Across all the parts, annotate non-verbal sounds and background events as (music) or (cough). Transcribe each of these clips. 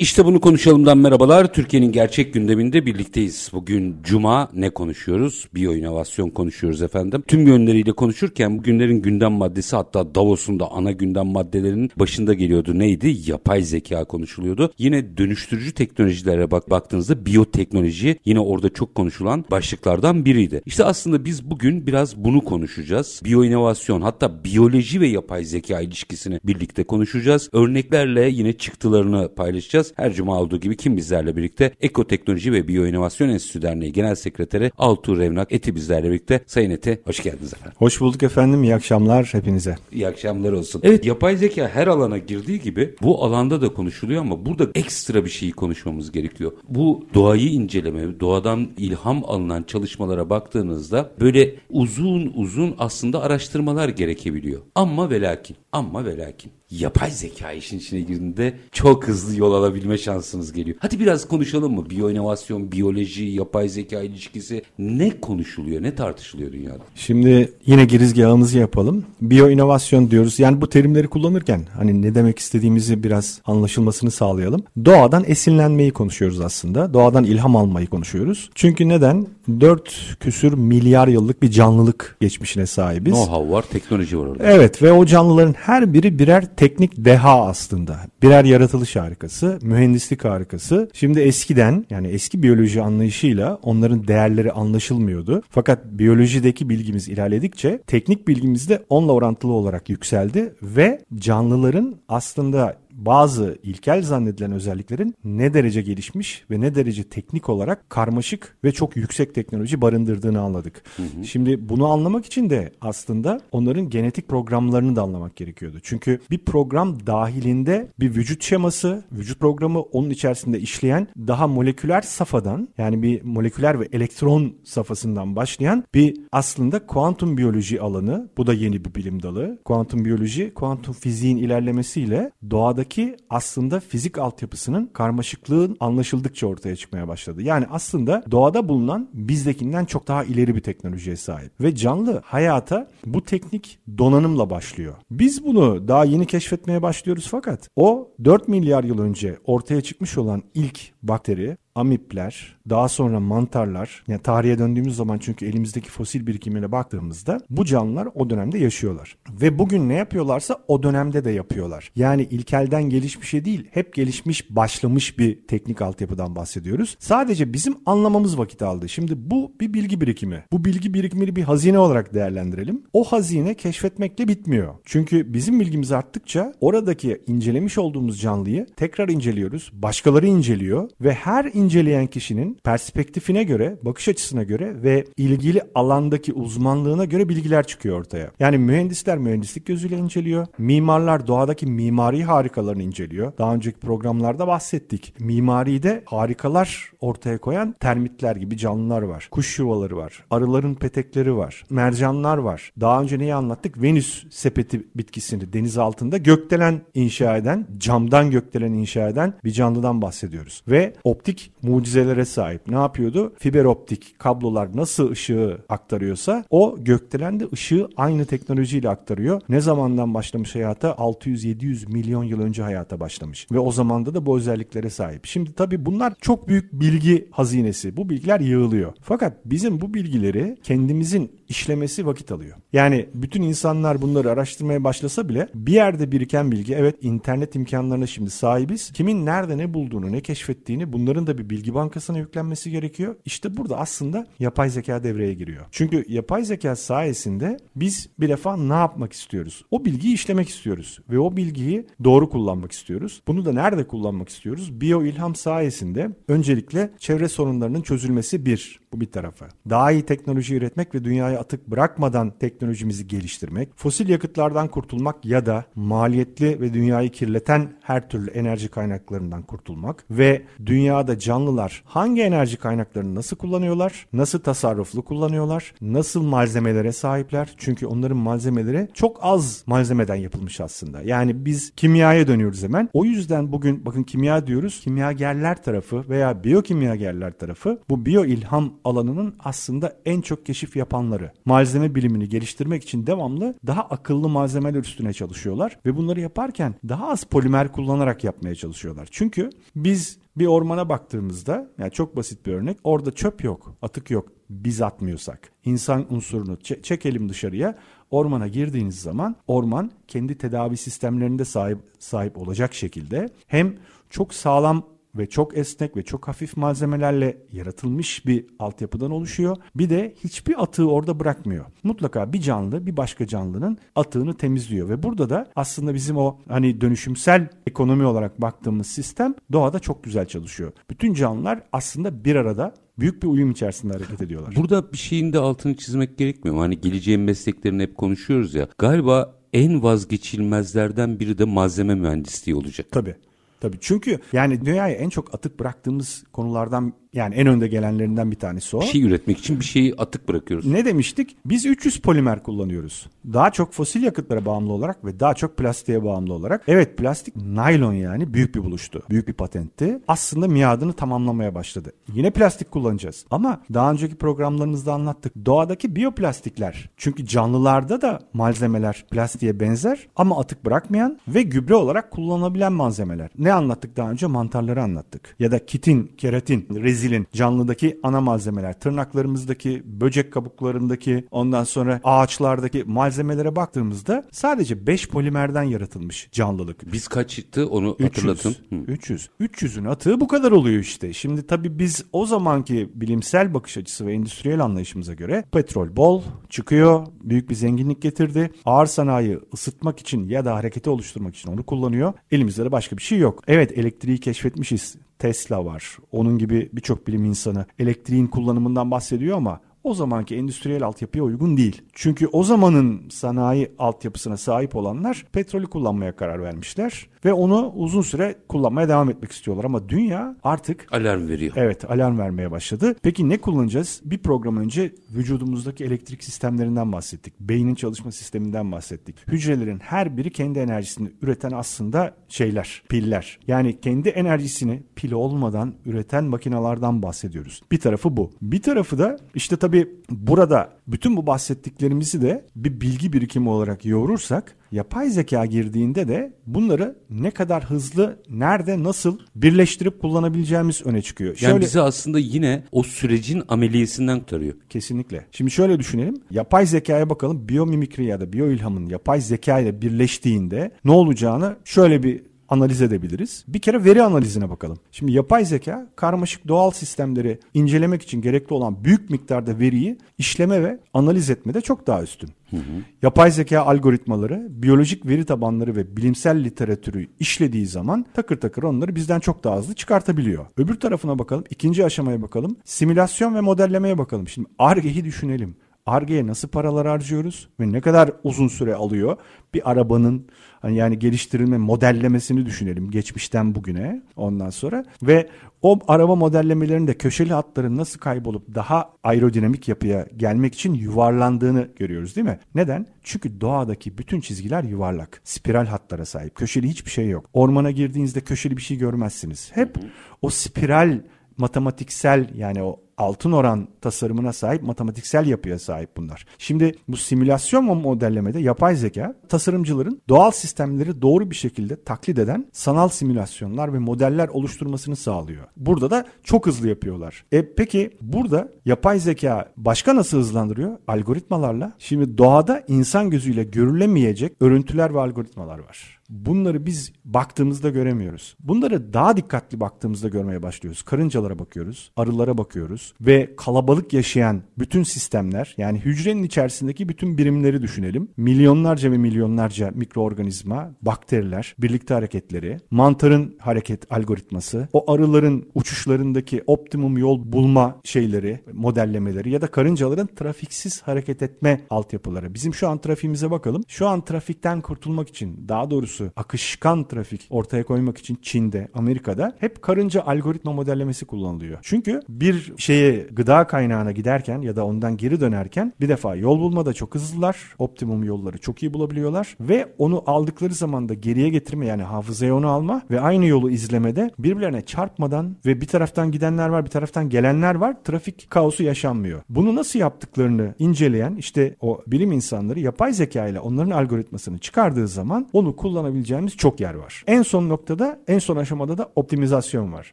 İşte bunu konuşalımdan merhabalar. Türkiye'nin gerçek gündeminde birlikteyiz. Bugün Cuma ne konuşuyoruz? Biyo inovasyon konuşuyoruz efendim. Tüm yönleriyle konuşurken bugünlerin gündem maddesi hatta Davos'un da ana gündem maddelerinin başında geliyordu. Neydi? Yapay zeka konuşuluyordu. Yine dönüştürücü teknolojilere bak baktığınızda biyoteknoloji yine orada çok konuşulan başlıklardan biriydi. İşte aslında biz bugün biraz bunu konuşacağız. Biyo inovasyon hatta biyoloji ve yapay zeka ilişkisini birlikte konuşacağız. Örneklerle yine çıktılarını paylaşacağız. Her cuma olduğu gibi kim bizlerle birlikte? Ekoteknoloji ve Biyoinovasyon Enstitüsü Derneği Genel Sekreteri Altuğ Revnak Eti bizlerle birlikte. Sayın Eti hoş geldiniz efendim. Hoş bulduk efendim. İyi akşamlar hepinize. İyi akşamlar olsun. Evet yapay zeka her alana girdiği gibi bu alanda da konuşuluyor ama burada ekstra bir şeyi konuşmamız gerekiyor. Bu doğayı inceleme, doğadan ilham alınan çalışmalara baktığınızda böyle uzun uzun aslında araştırmalar gerekebiliyor. Ama ve lakin, ama ve lakin yapay zeka işin içine girdiğinde çok hızlı yol alabilme şansınız geliyor. Hadi biraz konuşalım mı? Biyoinovasyon, biyoloji, yapay zeka ilişkisi ne konuşuluyor, ne tartışılıyor dünyada? Şimdi yine girizgahımızı yapalım. Biyoinovasyon diyoruz. Yani bu terimleri kullanırken hani ne demek istediğimizi biraz anlaşılmasını sağlayalım. Doğadan esinlenmeyi konuşuyoruz aslında. Doğadan ilham almayı konuşuyoruz. Çünkü neden? 4 küsür milyar yıllık bir canlılık geçmişine sahibiz. Know-how var, teknoloji var orada. Evet ve o canlıların her biri birer teknik deha aslında. Birer yaratılış harikası, mühendislik harikası. Şimdi eskiden yani eski biyoloji anlayışıyla onların değerleri anlaşılmıyordu. Fakat biyolojideki bilgimiz ilerledikçe teknik bilgimiz de onunla orantılı olarak yükseldi ve canlıların aslında bazı ilkel zannedilen özelliklerin ne derece gelişmiş ve ne derece teknik olarak karmaşık ve çok yüksek teknoloji barındırdığını anladık. Hı hı. Şimdi bunu anlamak için de aslında onların genetik programlarını da anlamak gerekiyordu. Çünkü bir program dahilinde bir vücut şeması, vücut programı onun içerisinde işleyen daha moleküler safhadan yani bir moleküler ve elektron safhasından başlayan bir aslında kuantum biyoloji alanı. Bu da yeni bir bilim dalı. Kuantum biyoloji, kuantum fiziğin ilerlemesiyle doğadaki ki aslında fizik altyapısının karmaşıklığın anlaşıldıkça ortaya çıkmaya başladı. Yani aslında doğada bulunan bizdekinden çok daha ileri bir teknolojiye sahip. Ve canlı hayata bu teknik donanımla başlıyor. Biz bunu daha yeni keşfetmeye başlıyoruz fakat o 4 milyar yıl önce ortaya çıkmış olan ilk bakteri amipler, daha sonra mantarlar, yani tarihe döndüğümüz zaman çünkü elimizdeki fosil birikimine baktığımızda bu canlılar o dönemde yaşıyorlar. Ve bugün ne yapıyorlarsa o dönemde de yapıyorlar. Yani ilkelden gelişmiş şey değil, hep gelişmiş, başlamış bir teknik altyapıdan bahsediyoruz. Sadece bizim anlamamız vakit aldı. Şimdi bu bir bilgi birikimi. Bu bilgi birikimini bir hazine olarak değerlendirelim. O hazine keşfetmekle bitmiyor. Çünkü bizim bilgimiz arttıkça oradaki incelemiş olduğumuz canlıyı tekrar inceliyoruz. Başkaları inceliyor ve her inceleyen kişinin perspektifine göre, bakış açısına göre ve ilgili alandaki uzmanlığına göre bilgiler çıkıyor ortaya. Yani mühendisler mühendislik gözüyle inceliyor. Mimarlar doğadaki mimari harikalarını inceliyor. Daha önceki programlarda bahsettik. Mimaride harikalar ortaya koyan termitler gibi canlılar var. Kuş yuvaları var. Arıların petekleri var. Mercanlar var. Daha önce neyi anlattık? Venüs sepeti bitkisini deniz altında gökdelen inşa eden, camdan gökdelen inşa eden bir canlıdan bahsediyoruz. Ve optik mucizelere sahip. Ne yapıyordu? Fiber optik kablolar nasıl ışığı aktarıyorsa o gökdelen de ışığı aynı teknolojiyle aktarıyor. Ne zamandan başlamış hayata? 600-700 milyon yıl önce hayata başlamış. Ve o zamanda da bu özelliklere sahip. Şimdi tabii bunlar çok büyük bilgi hazinesi. Bu bilgiler yığılıyor. Fakat bizim bu bilgileri kendimizin işlemesi vakit alıyor. Yani bütün insanlar bunları araştırmaya başlasa bile bir yerde biriken bilgi evet internet imkanlarına şimdi sahibiz. Kimin nerede ne bulduğunu, ne keşfettiğini bunların da bir bilgi bankasına yüklenmesi gerekiyor. İşte burada aslında yapay zeka devreye giriyor. Çünkü yapay zeka sayesinde biz bir defa ne yapmak istiyoruz? O bilgiyi işlemek istiyoruz ve o bilgiyi doğru kullanmak istiyoruz. Bunu da nerede kullanmak istiyoruz? Biyo ilham sayesinde öncelikle çevre sorunlarının çözülmesi bir. Bu bir tarafa. Daha iyi teknoloji üretmek ve dünyaya atık bırakmadan teknolojimizi geliştirmek, fosil yakıtlardan kurtulmak ya da maliyetli ve dünyayı kirleten her türlü enerji kaynaklarından kurtulmak ve dünyada canlı canlılar hangi enerji kaynaklarını nasıl kullanıyorlar? Nasıl tasarruflu kullanıyorlar? Nasıl malzemelere sahipler? Çünkü onların malzemeleri çok az malzemeden yapılmış aslında. Yani biz kimyaya dönüyoruz hemen. O yüzden bugün bakın kimya diyoruz. Kimyagerler tarafı veya biyokimyagerler tarafı bu biyo ilham alanının aslında en çok keşif yapanları. Malzeme bilimini geliştirmek için devamlı daha akıllı malzemeler üstüne çalışıyorlar ve bunları yaparken daha az polimer kullanarak yapmaya çalışıyorlar. Çünkü biz bir ormana baktığımızda yani çok basit bir örnek orada çöp yok, atık yok biz atmıyorsak. insan unsurunu ç- çekelim dışarıya. Ormana girdiğiniz zaman orman kendi tedavi sistemlerinde sahip sahip olacak şekilde hem çok sağlam ve çok esnek ve çok hafif malzemelerle yaratılmış bir altyapıdan oluşuyor. Bir de hiçbir atığı orada bırakmıyor. Mutlaka bir canlı bir başka canlının atığını temizliyor ve burada da aslında bizim o hani dönüşümsel ekonomi olarak baktığımız sistem doğada çok güzel çalışıyor. Bütün canlılar aslında bir arada büyük bir uyum içerisinde hareket ediyorlar. Burada bir şeyin de altını çizmek gerekmiyor mu? Hani geleceğin mesleklerini hep konuşuyoruz ya. Galiba en vazgeçilmezlerden biri de malzeme mühendisliği olacak. Tabii. Tabii çünkü yani dünyaya en çok atık bıraktığımız konulardan yani en önde gelenlerinden bir tanesi o. Bir şey üretmek için bir şeyi atık bırakıyoruz. Ne demiştik? Biz 300 polimer kullanıyoruz. Daha çok fosil yakıtlara bağımlı olarak ve daha çok plastiğe bağımlı olarak. Evet plastik naylon yani büyük bir buluştu. Büyük bir patentti. Aslında miadını tamamlamaya başladı. Yine plastik kullanacağız. Ama daha önceki programlarımızda anlattık. Doğadaki biyoplastikler. Çünkü canlılarda da malzemeler plastiğe benzer ama atık bırakmayan ve gübre olarak kullanılabilen malzemeler. Ne anlattık daha önce? Mantarları anlattık. Ya da kitin, keratin, rezin rezilin canlıdaki ana malzemeler. Tırnaklarımızdaki, böcek kabuklarındaki, ondan sonra ağaçlardaki malzemelere baktığımızda sadece 5 polimerden yaratılmış canlılık. Biz kaçtı onu 300, hatırlatın. 300. 300'ün atığı bu kadar oluyor işte. Şimdi tabii biz o zamanki bilimsel bakış açısı ve endüstriyel anlayışımıza göre petrol bol çıkıyor. Büyük bir zenginlik getirdi. Ağır sanayi ısıtmak için ya da hareketi oluşturmak için onu kullanıyor. Elimizde de başka bir şey yok. Evet elektriği keşfetmişiz. Tesla var. Onun gibi birçok bilim insanı elektriğin kullanımından bahsediyor ama o zamanki endüstriyel altyapıya uygun değil. Çünkü o zamanın sanayi altyapısına sahip olanlar petrolü kullanmaya karar vermişler ve onu uzun süre kullanmaya devam etmek istiyorlar ama dünya artık alarm veriyor. Evet, alarm vermeye başladı. Peki ne kullanacağız? Bir program önce vücudumuzdaki elektrik sistemlerinden bahsettik. Beynin çalışma sisteminden bahsettik. Hücrelerin her biri kendi enerjisini üreten aslında şeyler, piller. Yani kendi enerjisini pil olmadan üreten makinalardan bahsediyoruz. Bir tarafı bu. Bir tarafı da işte tabii burada bütün bu bahsettiklerimizi de bir bilgi birikimi olarak yoğurursak yapay zeka girdiğinde de bunları ne kadar hızlı, nerede, nasıl birleştirip kullanabileceğimiz öne çıkıyor. Yani şöyle, bizi aslında yine o sürecin ameliyesinden kurtarıyor. Kesinlikle. Şimdi şöyle düşünelim. Yapay zekaya bakalım. Biyomimikri ya da biyoilhamın yapay zeka ile birleştiğinde ne olacağını şöyle bir analiz edebiliriz. Bir kere veri analizine bakalım. Şimdi yapay zeka karmaşık doğal sistemleri incelemek için gerekli olan büyük miktarda veriyi işleme ve analiz etmede çok daha üstün. Hı hı. Yapay zeka algoritmaları, biyolojik veri tabanları ve bilimsel literatürü işlediği zaman takır takır onları bizden çok daha hızlı çıkartabiliyor. Öbür tarafına bakalım, ikinci aşamaya bakalım. Simülasyon ve modellemeye bakalım. Şimdi ARGE'yi düşünelim. ARGE'ye nasıl paralar harcıyoruz ve ne kadar uzun süre alıyor? Bir arabanın hani yani geliştirilme modellemesini düşünelim geçmişten bugüne ondan sonra ve o araba modellemelerinde köşeli hatların nasıl kaybolup daha aerodinamik yapıya gelmek için yuvarlandığını görüyoruz değil mi? Neden? Çünkü doğadaki bütün çizgiler yuvarlak. Spiral hatlara sahip. Köşeli hiçbir şey yok. Ormana girdiğinizde köşeli bir şey görmezsiniz. Hep o spiral matematiksel yani o altın oran tasarımına sahip matematiksel yapıya sahip bunlar. Şimdi bu simülasyon ve modellemede yapay zeka tasarımcıların doğal sistemleri doğru bir şekilde taklit eden sanal simülasyonlar ve modeller oluşturmasını sağlıyor. Burada da çok hızlı yapıyorlar. E peki burada yapay zeka başka nasıl hızlandırıyor? Algoritmalarla. Şimdi doğada insan gözüyle görülemeyecek örüntüler ve algoritmalar var. Bunları biz baktığımızda göremiyoruz. Bunları daha dikkatli baktığımızda görmeye başlıyoruz. Karıncalara bakıyoruz, arılara bakıyoruz ve kalabalık yaşayan bütün sistemler yani hücrenin içerisindeki bütün birimleri düşünelim. Milyonlarca ve milyonlarca mikroorganizma, bakteriler, birlikte hareketleri, mantarın hareket algoritması, o arıların uçuşlarındaki optimum yol bulma şeyleri, modellemeleri ya da karıncaların trafiksiz hareket etme altyapıları. Bizim şu an trafiğimize bakalım. Şu an trafikten kurtulmak için daha doğrusu doğrusu akışkan trafik ortaya koymak için Çin'de, Amerika'da hep karınca algoritma modellemesi kullanılıyor. Çünkü bir şeye gıda kaynağına giderken ya da ondan geri dönerken bir defa yol bulmada çok hızlılar. Optimum yolları çok iyi bulabiliyorlar ve onu aldıkları zaman da geriye getirme yani hafızaya onu alma ve aynı yolu izlemede birbirlerine çarpmadan ve bir taraftan gidenler var bir taraftan gelenler var. Trafik kaosu yaşanmıyor. Bunu nasıl yaptıklarını inceleyen işte o bilim insanları yapay zeka ile onların algoritmasını çıkardığı zaman onu kullanabileceğimiz çok yer var. En son noktada en son aşamada da optimizasyon var.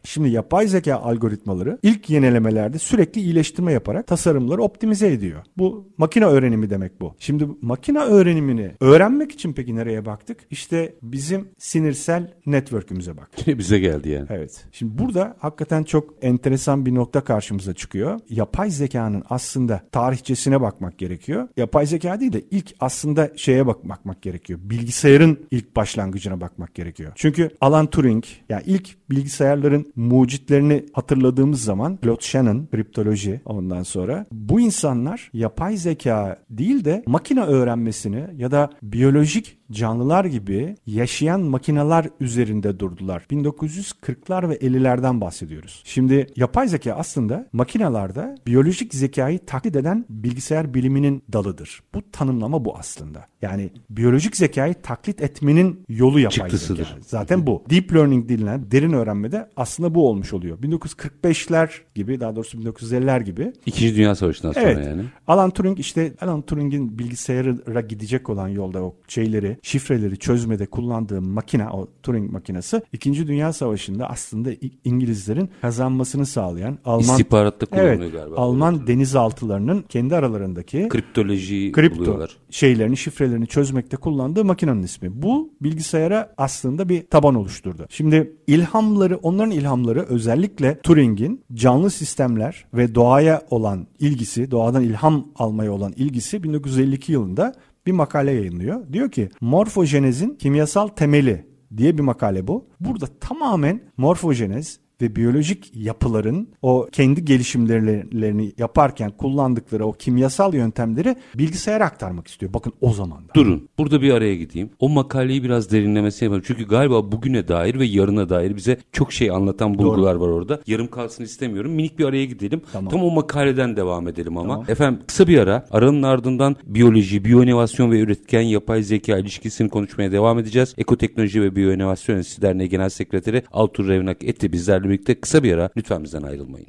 Şimdi yapay zeka algoritmaları ilk yenilemelerde sürekli iyileştirme yaparak tasarımları optimize ediyor. Bu makine öğrenimi demek bu. Şimdi makine öğrenimini öğrenmek için peki nereye baktık? İşte bizim sinirsel network'ümüze baktık. Yine bize geldi yani. Evet. Şimdi burada hakikaten çok enteresan bir nokta karşımıza çıkıyor. Yapay zekanın aslında tarihçesine bakmak gerekiyor. Yapay zeka değil de ilk aslında şeye bak bakmak gerekiyor. Bilgisayarın ilk başlangıcına bakmak gerekiyor. Çünkü Alan Turing yani ilk bilgisayarların mucitlerini hatırladığımız zaman Claude Shannon, kriptoloji ondan sonra bu insanlar yapay zeka değil de makine öğrenmesini ya da biyolojik canlılar gibi yaşayan makineler üzerinde durdular. 1940'lar ve 50'lerden bahsediyoruz. Şimdi yapay zeka aslında makinalarda biyolojik zekayı taklit eden bilgisayar biliminin dalıdır. Bu tanımlama bu aslında. Yani biyolojik zekayı taklit etmenin yolu yapay Çıktısıdır. zeka. Zaten bu. Deep learning denilen derin öğrenmede aslında bu olmuş oluyor. 1945'ler gibi daha doğrusu 1950'ler gibi İkinci Dünya Savaşı'ndan sonra Evet. yani. Alan Turing işte Alan Turing'in bilgisayara gidecek olan yolda o şeyleri, şifreleri çözmede kullandığı makine, o Turing makinesi 2. Dünya Savaşı'nda aslında İngilizlerin kazanmasını sağlayan Alman İstihbaratta kullanılıyor Evet, galiba. Alman denizaltılarının kendi aralarındaki Kriptolojiyi kripto buluyorlar. şeylerini, şifrelerini çözmekte kullandığı makinenin ismi. Bu bilgisayara aslında bir taban oluşturdu. Şimdi ilhamları, onların ilhamları özellikle Turing'in canlı sistemler ve doğaya olan ilgisi, doğadan ilham almaya olan ilgisi 1952 yılında bir makale yayınlıyor. Diyor ki morfojenezin kimyasal temeli diye bir makale bu. Burada tamamen morfojenez ve biyolojik yapıların o kendi gelişimlerini yaparken kullandıkları o kimyasal yöntemleri bilgisayara aktarmak istiyor. Bakın o zaman. Durun. Burada bir araya gideyim. O makaleyi biraz derinlemesine yapalım. Çünkü galiba bugüne dair ve yarına dair bize çok şey anlatan bulgular var orada. Yarım kalsın istemiyorum. Minik bir araya gidelim. Tamam. Tam o makaleden devam edelim ama. Tamam. Efendim kısa bir ara. Aranın ardından biyoloji, biyoinovasyon ve üretken yapay zeka ilişkisini konuşmaya devam edeceğiz. Ekoteknoloji ve Biyoinovasyon Enstitüsü Derneği Genel Sekreteri Altur Revnak Etti bizlerle birlikte kısa bir ara. Lütfen bizden ayrılmayın.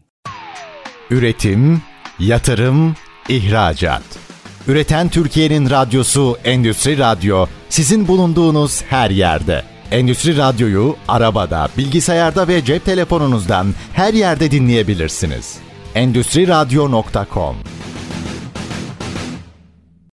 Üretim, yatırım, ihracat. Üreten Türkiye'nin radyosu Endüstri Radyo sizin bulunduğunuz her yerde. Endüstri Radyo'yu arabada, bilgisayarda ve cep telefonunuzdan her yerde dinleyebilirsiniz. Endüstri Radyo.com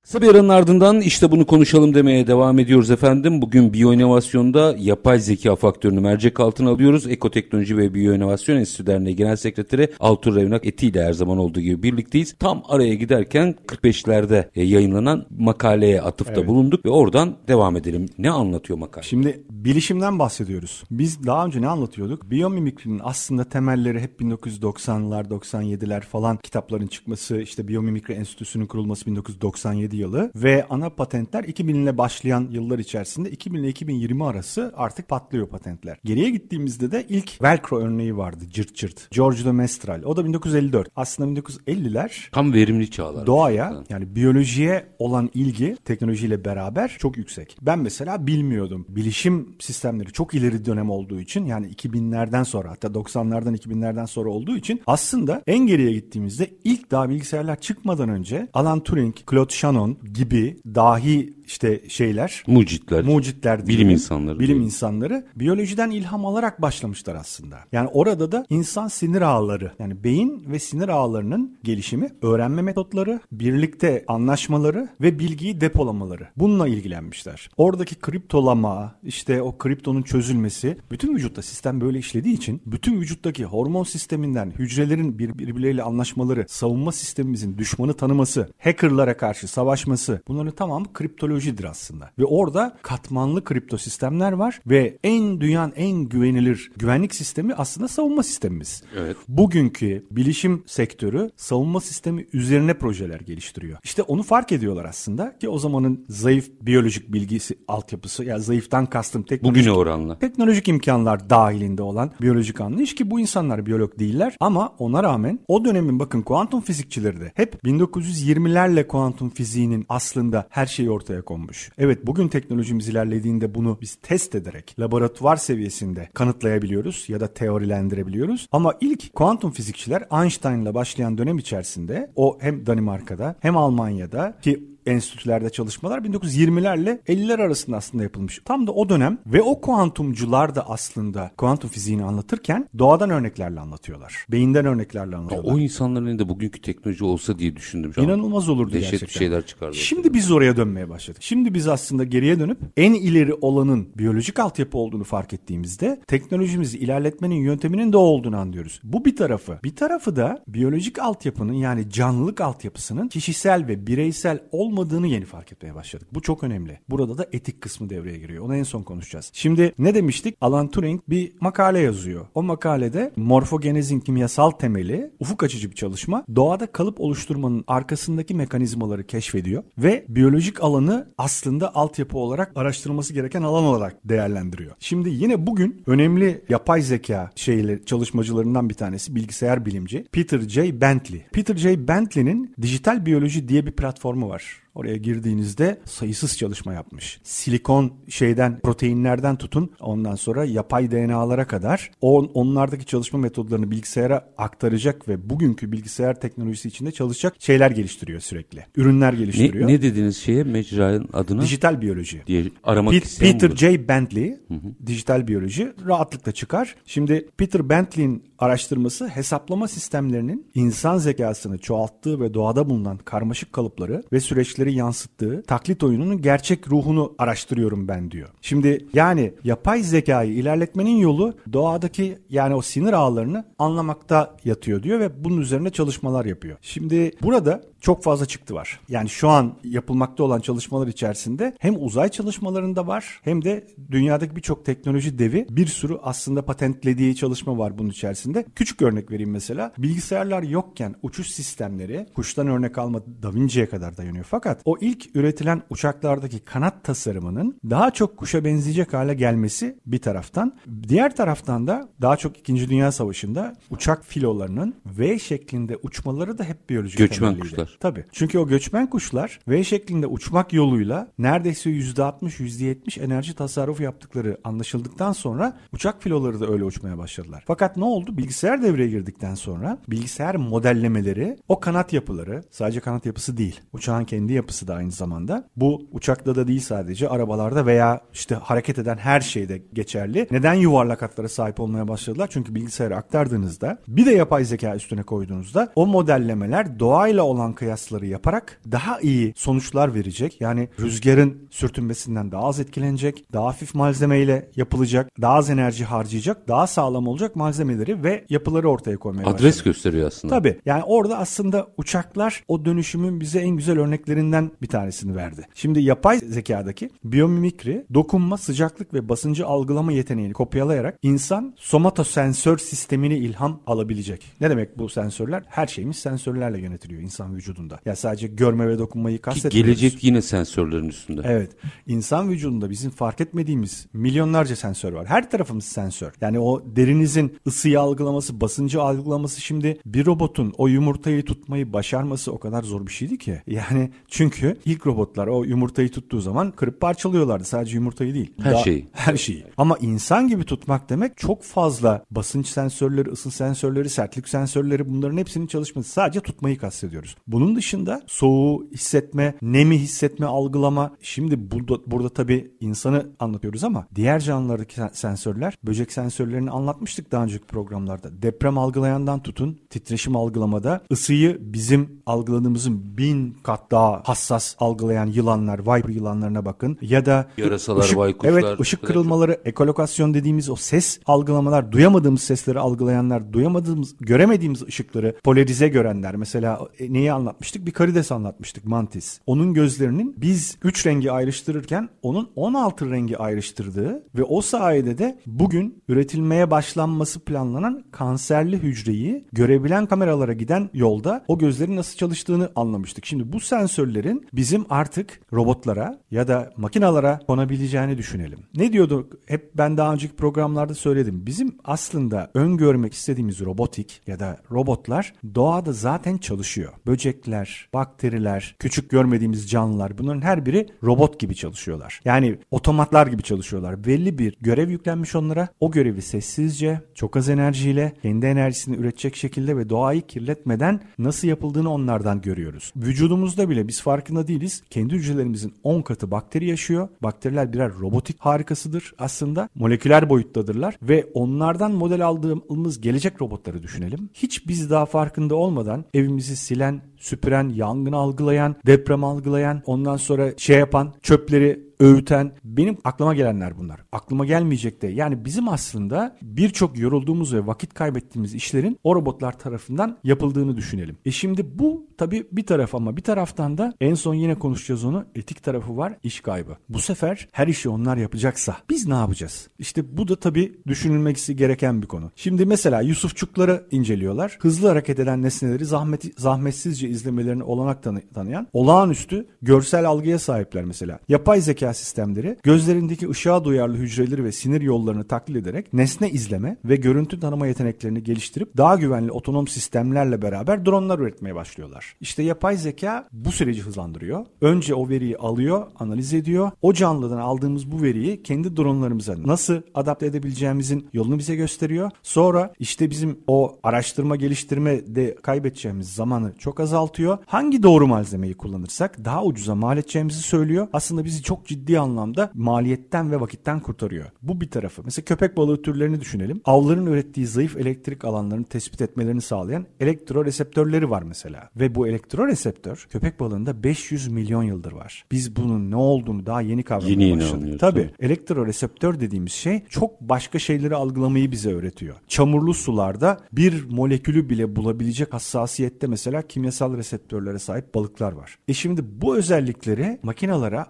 Kısa bir aranın ardından işte bunu konuşalım demeye devam ediyoruz efendim. Bugün biyoinovasyonda yapay zeka faktörünü mercek altına alıyoruz. Ekoteknoloji ve Biyoinovasyon Enstitüsü Derneği Genel Sekreteri Altur Revnak Eti ile her zaman olduğu gibi birlikteyiz. Tam araya giderken 45'lerde e, yayınlanan makaleye atıfta bulunduk ve oradan devam edelim. Ne anlatıyor makale? Şimdi bilişimden bahsediyoruz. Biz daha önce ne anlatıyorduk? Biyomimikrinin aslında temelleri hep 1990'lar, 97'ler falan kitapların çıkması, işte Biyomimikri Enstitüsü'nün kurulması 1997 yılı ve ana patentler 2000 ile başlayan yıllar içerisinde 2000 ile 2020 arası artık patlıyor patentler. Geriye gittiğimizde de ilk Velcro örneği vardı cırt cırt. George de Mestral. O da 1954. Aslında 1950'ler Tam verimli çağlar. doğaya yani biyolojiye olan ilgi teknolojiyle beraber çok yüksek. Ben mesela bilmiyordum. Bilişim sistemleri çok ileri dönem olduğu için yani 2000'lerden sonra hatta 90'lardan 2000'lerden sonra olduğu için aslında en geriye gittiğimizde ilk daha bilgisayarlar çıkmadan önce Alan Turing, Claude Shannon gibi dahi işte şeyler Mucitler. mucitler Bilim insanları bilim diyelim. insanları biyolojiden ilham alarak başlamışlar aslında. Yani orada da insan sinir ağları yani beyin ve sinir ağlarının gelişimi, öğrenme metotları, birlikte anlaşmaları ve bilgiyi depolamaları. Bununla ilgilenmişler. Oradaki kriptolama, işte o kriptonun çözülmesi, bütün vücutta sistem böyle işlediği için bütün vücuttaki hormon sisteminden hücrelerin bir- birbirleriyle anlaşmaları, savunma sistemimizin düşmanı tanıması, hackerlara karşı savaşması bunların tamamı kriptoloji biyolojidir aslında. Ve orada katmanlı kripto sistemler var ve en dünyanın en güvenilir güvenlik sistemi aslında savunma sistemimiz. Evet. Bugünkü bilişim sektörü savunma sistemi üzerine projeler geliştiriyor. İşte onu fark ediyorlar aslında ki o zamanın zayıf biyolojik bilgisi altyapısı ya yani zayıftan kastım teknolojik, Bugüne oranla. teknolojik imkanlar dahilinde olan biyolojik anlayış ki bu insanlar biyolog değiller ama ona rağmen o dönemin bakın kuantum fizikçileri de hep 1920'lerle kuantum fiziğinin aslında her şeyi ortaya konmuş. Evet bugün teknolojimiz ilerlediğinde bunu biz test ederek laboratuvar seviyesinde kanıtlayabiliyoruz ya da teorilendirebiliyoruz. Ama ilk kuantum fizikçiler Einstein'la başlayan dönem içerisinde o hem Danimarka'da hem Almanya'da ki enstitülerde çalışmalar 1920'lerle 50'ler arasında aslında yapılmış. Tam da o dönem ve o kuantumcular da aslında kuantum fiziğini anlatırken doğadan örneklerle anlatıyorlar. Beyinden örneklerle anlatıyorlar. O insanların elinde bugünkü teknoloji olsa diye düşündüm. Şu İnanılmaz olurdu Dehşet gerçekten. şeyler çıkardı. Şimdi biz oraya dönmeye başladık. Şimdi biz aslında geriye dönüp en ileri olanın biyolojik altyapı olduğunu fark ettiğimizde teknolojimizi ilerletmenin yönteminin de o olduğunu anlıyoruz. Bu bir tarafı. Bir tarafı da biyolojik altyapının yani canlılık altyapısının kişisel ve bireysel olmadığını yeni fark etmeye başladık. Bu çok önemli. Burada da etik kısmı devreye giriyor. Onu en son konuşacağız. Şimdi ne demiştik? Alan Turing bir makale yazıyor. O makalede morfogenezin kimyasal temeli ufuk açıcı bir çalışma. Doğada kalıp oluşturmanın arkasındaki mekanizmaları keşfediyor ve biyolojik alanı aslında altyapı olarak araştırılması gereken alan olarak değerlendiriyor. Şimdi yine bugün önemli yapay zeka şeyleri çalışmacılarından bir tanesi bilgisayar bilimci Peter J. Bentley. Peter J. Bentley'nin dijital biyoloji diye bir platformu var. Oraya girdiğinizde sayısız çalışma yapmış. Silikon şeyden proteinlerden tutun ondan sonra yapay DNA'lara kadar on, onlardaki çalışma metodlarını bilgisayara aktaracak ve bugünkü bilgisayar teknolojisi içinde çalışacak şeyler geliştiriyor sürekli. Ürünler geliştiriyor. Ne, ne dediğiniz şeye mecranın adına? Dijital biyoloji. diye aramak isteyen Peter budur. J. Bentley dijital biyoloji rahatlıkla çıkar. Şimdi Peter Bentley'in araştırması hesaplama sistemlerinin insan zekasını çoğalttığı ve doğada bulunan karmaşık kalıpları ve süreçleri yansıttığı taklit oyununun gerçek ruhunu araştırıyorum ben diyor. Şimdi yani yapay zekayı ilerletmenin yolu doğadaki yani o sinir ağlarını anlamakta yatıyor diyor ve bunun üzerine çalışmalar yapıyor. Şimdi burada çok fazla çıktı var. Yani şu an yapılmakta olan çalışmalar içerisinde hem uzay çalışmalarında var hem de dünyadaki birçok teknoloji devi bir sürü aslında patentlediği çalışma var bunun içerisinde. Küçük örnek vereyim mesela. Bilgisayarlar yokken uçuş sistemleri kuştan örnek alma Da Vinci'ye kadar dayanıyor. Fakat o ilk üretilen uçaklardaki kanat tasarımının daha çok kuşa benzeyecek hale gelmesi bir taraftan. Diğer taraftan da daha çok 2. Dünya Savaşı'nda uçak filolarının V şeklinde uçmaları da hep biyolojik Göçmen temelliydi. Tabii. Çünkü o göçmen kuşlar V şeklinde uçmak yoluyla neredeyse %60 %70 enerji tasarrufu yaptıkları anlaşıldıktan sonra uçak filoları da öyle uçmaya başladılar. Fakat ne oldu? Bilgisayar devreye girdikten sonra bilgisayar modellemeleri o kanat yapıları sadece kanat yapısı değil. Uçağın kendi yapısı da aynı zamanda. Bu uçakta da değil sadece arabalarda veya işte hareket eden her şeyde geçerli. Neden yuvarlak hatlara sahip olmaya başladılar? Çünkü bilgisayara aktardığınızda bir de yapay zeka üstüne koyduğunuzda o modellemeler doğayla olan kıyasları yaparak daha iyi sonuçlar verecek. Yani rüzgarın sürtünmesinden daha az etkilenecek, daha hafif malzemeyle yapılacak, daha az enerji harcayacak, daha sağlam olacak malzemeleri ve yapıları ortaya koymaya Adres başladı. gösteriyor aslında. Tabii. Yani orada aslında uçaklar o dönüşümün bize en güzel örneklerinden bir tanesini verdi. Şimdi yapay zekadaki biyomimikri, dokunma, sıcaklık ve basıncı algılama yeteneğini kopyalayarak insan somatosensör sistemini ilham alabilecek. Ne demek bu sensörler? Her şeyimiz sensörlerle yönetiliyor insan vücudunda. Ya sadece görme ve dokunmayı kastetmiyoruz. gelecek yine sensörlerin üstünde. Evet. İnsan vücudunda bizim fark etmediğimiz milyonlarca sensör var. Her tarafımız sensör. Yani o derinizin ısıyı algılaması, basıncı algılaması şimdi bir robotun o yumurtayı tutmayı başarması o kadar zor bir şeydi ki. Yani çünkü ilk robotlar o yumurtayı tuttuğu zaman kırıp parçalıyorlardı. Sadece yumurtayı değil. Her şeyi. Her şeyi. Ama insan gibi tutmak demek çok fazla basınç sensörleri, ısı sensörleri, sertlik sensörleri bunların hepsinin çalışması. Sadece tutmayı kastediyoruz. Bunun dışında soğuğu hissetme, nemi hissetme, algılama. Şimdi burada, burada tabii insanı anlatıyoruz ama diğer canlılardaki sen- sensörler, böcek sensörlerini anlatmıştık daha önceki programlarda. Deprem algılayandan tutun, titreşim algılamada ısıyı bizim algıladığımızın bin kat daha hassas algılayan yılanlar, Viper yılanlarına bakın ya da Yarasalar, ışık, baykuşlar. Evet, ışık kırılmaları, ekolokasyon dediğimiz o ses algılamalar, duyamadığımız sesleri algılayanlar, duyamadığımız, göremediğimiz ışıkları polarize görenler. Mesela neyi anlatmıştık? Bir karides anlatmıştık, mantis. Onun gözlerinin biz 3 rengi ayrıştırırken onun 16 rengi ayrıştırdığı ve o sayede de bugün üretilmeye başlanması planlanan kanserli hücreyi görebilen kameralara giden yolda o gözlerin nasıl çalıştığını anlamıştık. Şimdi bu sensörlerin bizim artık robotlara ya da makinalara konabileceğini düşünelim. Ne diyorduk? Hep ben daha önceki programlarda söyledim. Bizim aslında öngörmek istediğimiz robotik ya da robotlar doğada zaten çalışıyor. Böcekler, bakteriler, küçük görmediğimiz canlılar bunların her biri robot gibi çalışıyorlar. Yani otomatlar gibi çalışıyorlar. Belli bir görev yüklenmiş onlara. O görevi sessizce, çok az enerjiyle, kendi enerjisini üretecek şekilde ve doğayı kirletmeden nasıl yapıldığını onlardan görüyoruz. Vücudumuzda bile biz farkında değiliz. Kendi hücrelerimizin 10 katı bakteri yaşıyor. Bakteriler birer robotik harikasıdır aslında. Moleküler boyuttadırlar ve onlardan model aldığımız gelecek robotları düşünelim. Hiç biz daha farkında olmadan evimizi silen, süpüren, yangın algılayan, deprem algılayan, ondan sonra şey yapan, çöpleri öğüten benim aklıma gelenler bunlar. Aklıma gelmeyecek de yani bizim aslında birçok yorulduğumuz ve vakit kaybettiğimiz işlerin o robotlar tarafından yapıldığını düşünelim. E şimdi bu tabii bir taraf ama bir taraftan da en son yine konuşacağız onu etik tarafı var iş kaybı. Bu sefer her işi onlar yapacaksa biz ne yapacağız? İşte bu da tabii düşünülmesi gereken bir konu. Şimdi mesela Yusufçukları inceliyorlar. Hızlı hareket eden nesneleri zahmet, zahmetsizce izlemelerini olanak tanı, tanıyan olağanüstü görsel algıya sahipler mesela. Yapay zeka sistemleri gözlerindeki ışığa duyarlı hücreleri ve sinir yollarını taklit ederek nesne izleme ve görüntü tanıma yeteneklerini geliştirip daha güvenli otonom sistemlerle beraber dronlar üretmeye başlıyorlar. İşte yapay zeka bu süreci hızlandırıyor. Önce o veriyi alıyor, analiz ediyor. O canlıdan aldığımız bu veriyi kendi dronlarımıza nasıl adapte edebileceğimizin yolunu bize gösteriyor. Sonra işte bizim o araştırma geliştirme de kaybedeceğimiz zamanı çok azaltıyor. Hangi doğru malzemeyi kullanırsak daha ucuza mal edeceğimizi söylüyor. Aslında bizi çok ciddi anlamda maliyetten ve vakitten kurtarıyor. Bu bir tarafı. Mesela köpek balığı türlerini düşünelim. Avların ürettiği zayıf elektrik alanlarını tespit etmelerini sağlayan elektroreseptörleri var mesela. Ve bu elektroreseptör köpek balığında 500 milyon yıldır var. Biz bunun ne olduğunu daha yeni kavramaya Yeni başladık. Tabii. Elektroreseptör dediğimiz şey çok başka şeyleri algılamayı bize öğretiyor. Çamurlu sularda bir molekülü bile bulabilecek hassasiyette mesela kimyasal reseptörlere sahip balıklar var. E şimdi bu özellikleri makinalara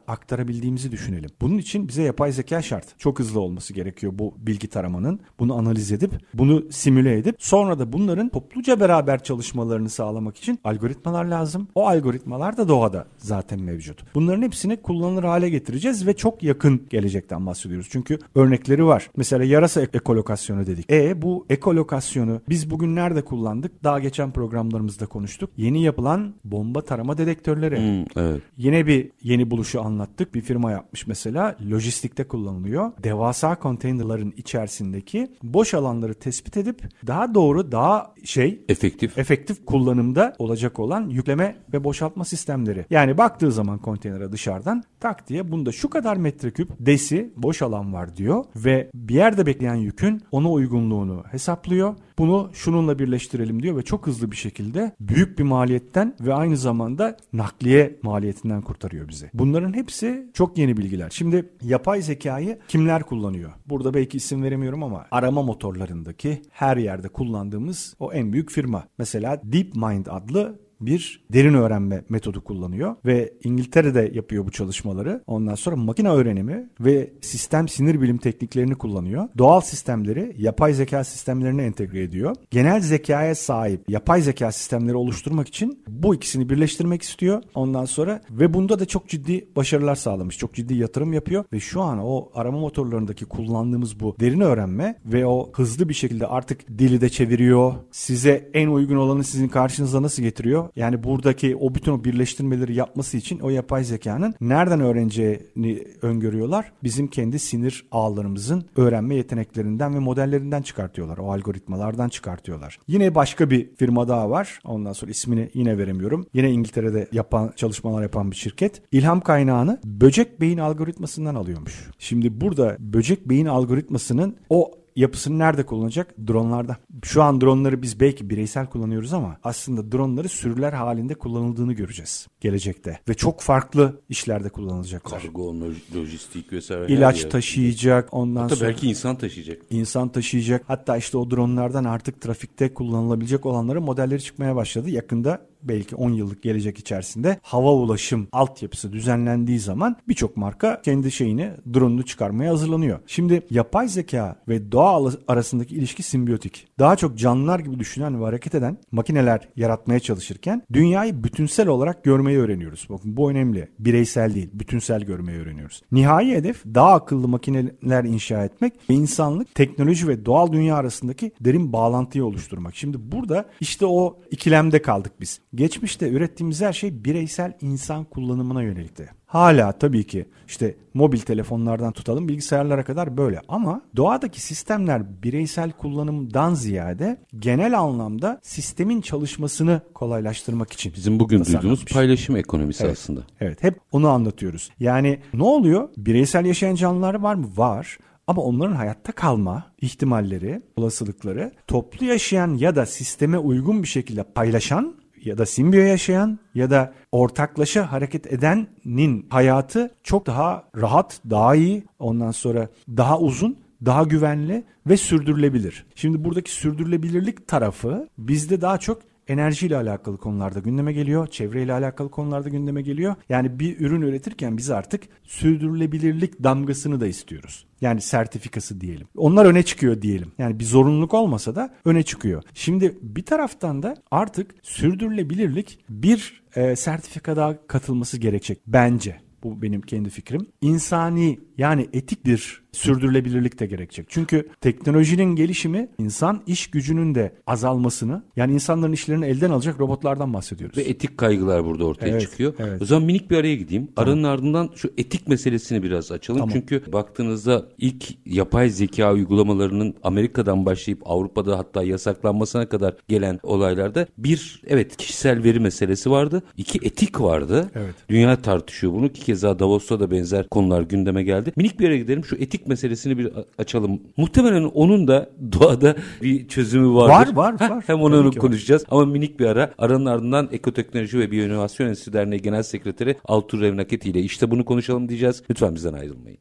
aktarabildiğimizi düşünelim. Bunun için bize yapay zeka şart. Çok hızlı olması gerekiyor bu bilgi taramanın. Bunu analiz edip, bunu simüle edip sonra da bunların topluca beraber çalışmalarını sağlamak için algoritmalar lazım. O algoritmalar da doğada zaten mevcut. Bunların hepsini kullanılır hale getireceğiz ve çok yakın gelecekten bahsediyoruz. Çünkü örnekleri var. Mesela yarasa ek- ekolokasyonu dedik. E bu ekolokasyonu biz bugün nerede kullandık? Daha geçen programlarımızda konuştuk. Yeni yapılan bomba tarama dedektörleri. Hmm, evet. Yine bir yeni buluşu anlattık. Bir firma yapmış mesela. Lojistikte kullanılıyor. Devasa konteynerların içerisindeki boş alanları tespit edip daha doğru, daha şey Efektif. efektif kullanımda olacak olan yükleme ve boşaltma sistemleri. Yani baktığı zaman konteynere dışarıdan tak diye bunda şu kadar metreküp desi boş alan var diyor ve bir yerde bekleyen yükün ona uygunluğunu hesaplıyor. Bunu şununla birleştirelim diyor ve çok hızlı bir şekilde büyük bir maliyetten ve aynı zamanda nakliye maliyetinden kurtarıyor bizi. Bunların hepsi çok yeni bilgiler. Şimdi yapay zekayı kimler kullanıyor? Burada belki isim veremiyorum ama arama motorlarındaki her yerde kullandığımız o en büyük firma. Mesela DeepMind adlı bir derin öğrenme metodu kullanıyor ve İngiltere'de yapıyor bu çalışmaları. Ondan sonra makine öğrenimi ve sistem sinir bilim tekniklerini kullanıyor. Doğal sistemleri yapay zeka sistemlerine entegre ediyor. Genel zekaya sahip yapay zeka sistemleri oluşturmak için bu ikisini birleştirmek istiyor. Ondan sonra ve bunda da çok ciddi başarılar sağlamış. Çok ciddi yatırım yapıyor ve şu an o arama motorlarındaki kullandığımız bu derin öğrenme ve o hızlı bir şekilde artık dili de çeviriyor. Size en uygun olanı sizin karşınıza nasıl getiriyor? Yani buradaki o bütün o birleştirmeleri yapması için o yapay zekanın nereden öğreneceğini öngörüyorlar. Bizim kendi sinir ağlarımızın öğrenme yeteneklerinden ve modellerinden çıkartıyorlar. O algoritmalardan çıkartıyorlar. Yine başka bir firma daha var. Ondan sonra ismini yine veremiyorum. Yine İngiltere'de yapan çalışmalar yapan bir şirket. İlham kaynağını böcek beyin algoritmasından alıyormuş. Şimdi burada böcek beyin algoritmasının o yapısını nerede kullanacak? Dronlarda. Şu an dronları biz belki bireysel kullanıyoruz ama aslında dronları sürüler halinde kullanıldığını göreceğiz gelecekte. Ve çok farklı işlerde kullanılacaklar. Kargo, loj- lojistik vesaire. İlaç taşıyacak, ondan Hatta sonra belki insan taşıyacak. insan taşıyacak. Hatta işte o dronlardan artık trafikte kullanılabilecek olanların modelleri çıkmaya başladı. Yakında belki 10 yıllık gelecek içerisinde hava ulaşım altyapısı düzenlendiği zaman birçok marka kendi şeyini drone'unu çıkarmaya hazırlanıyor. Şimdi yapay zeka ve doğa arasındaki ilişki simbiyotik. Daha çok canlılar gibi düşünen ve hareket eden makineler yaratmaya çalışırken dünyayı bütünsel olarak görmeyi öğreniyoruz. Bakın bu önemli. Bireysel değil, bütünsel görmeyi öğreniyoruz. Nihai hedef daha akıllı makineler inşa etmek ve insanlık, teknoloji ve doğal dünya arasındaki derin bağlantıyı oluşturmak. Şimdi burada işte o ikilemde kaldık biz. Geçmişte ürettiğimiz her şey bireysel insan kullanımına yönelikti. Hala tabii ki işte mobil telefonlardan tutalım bilgisayarlara kadar böyle ama doğadaki sistemler bireysel kullanımdan ziyade genel anlamda sistemin çalışmasını kolaylaştırmak için Bizim bugün duyduğumuz paylaşım ekonomisi Evet. aslında. Evet hep onu anlatıyoruz. Yani ne oluyor? Bireysel yaşayan canlılar var mı? Var. Ama onların hayatta kalma ihtimalleri, olasılıkları toplu yaşayan ya da sisteme uygun bir şekilde paylaşan ya da simbiyo yaşayan ya da ortaklaşa hareket edenin hayatı çok daha rahat, daha iyi, ondan sonra daha uzun, daha güvenli ve sürdürülebilir. Şimdi buradaki sürdürülebilirlik tarafı bizde daha çok enerjiyle alakalı konularda gündeme geliyor, çevreyle alakalı konularda gündeme geliyor. Yani bir ürün üretirken biz artık sürdürülebilirlik damgasını da istiyoruz. Yani sertifikası diyelim. Onlar öne çıkıyor diyelim. Yani bir zorunluluk olmasa da öne çıkıyor. Şimdi bir taraftan da artık sürdürülebilirlik bir e, sertifika daha katılması gerekecek bence. Bu benim kendi fikrim. İnsani yani etik bir sürdürülebilirlik de gerekecek. Çünkü teknolojinin gelişimi insan iş gücünün de azalmasını yani insanların işlerini elden alacak robotlardan bahsediyoruz. Ve etik kaygılar burada ortaya Evet, çıkıyor. evet. O zaman minik bir araya gideyim. Aranın ardından şu etik meselesini biraz açalım. Tamam. Çünkü baktığınızda ilk yapay zeka uygulamalarının Amerika'dan başlayıp Avrupa'da hatta yasaklanmasına kadar gelen olaylarda bir evet kişisel veri meselesi vardı. İki etik vardı. Evet. Dünya tartışıyor bunu ki keza Davos'ta da benzer konular gündeme geldi. Minik bir yere gidelim şu etik meselesini bir açalım. Muhtemelen onun da doğada bir çözümü vardır. Var, var, Heh, var. Hem onu ki var. konuşacağız ama minik bir ara. Aranın ardından Ekoteknoloji ve Biyoinovasyon Enstitüsü Derneği Genel Sekreteri Altur Revnaketi ile işte bunu konuşalım diyeceğiz. Lütfen bizden ayrılmayın.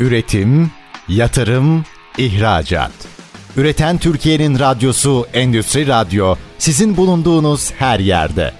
Üretim, yatırım, ihracat. Üreten Türkiye'nin radyosu Endüstri Radyo sizin bulunduğunuz her yerde.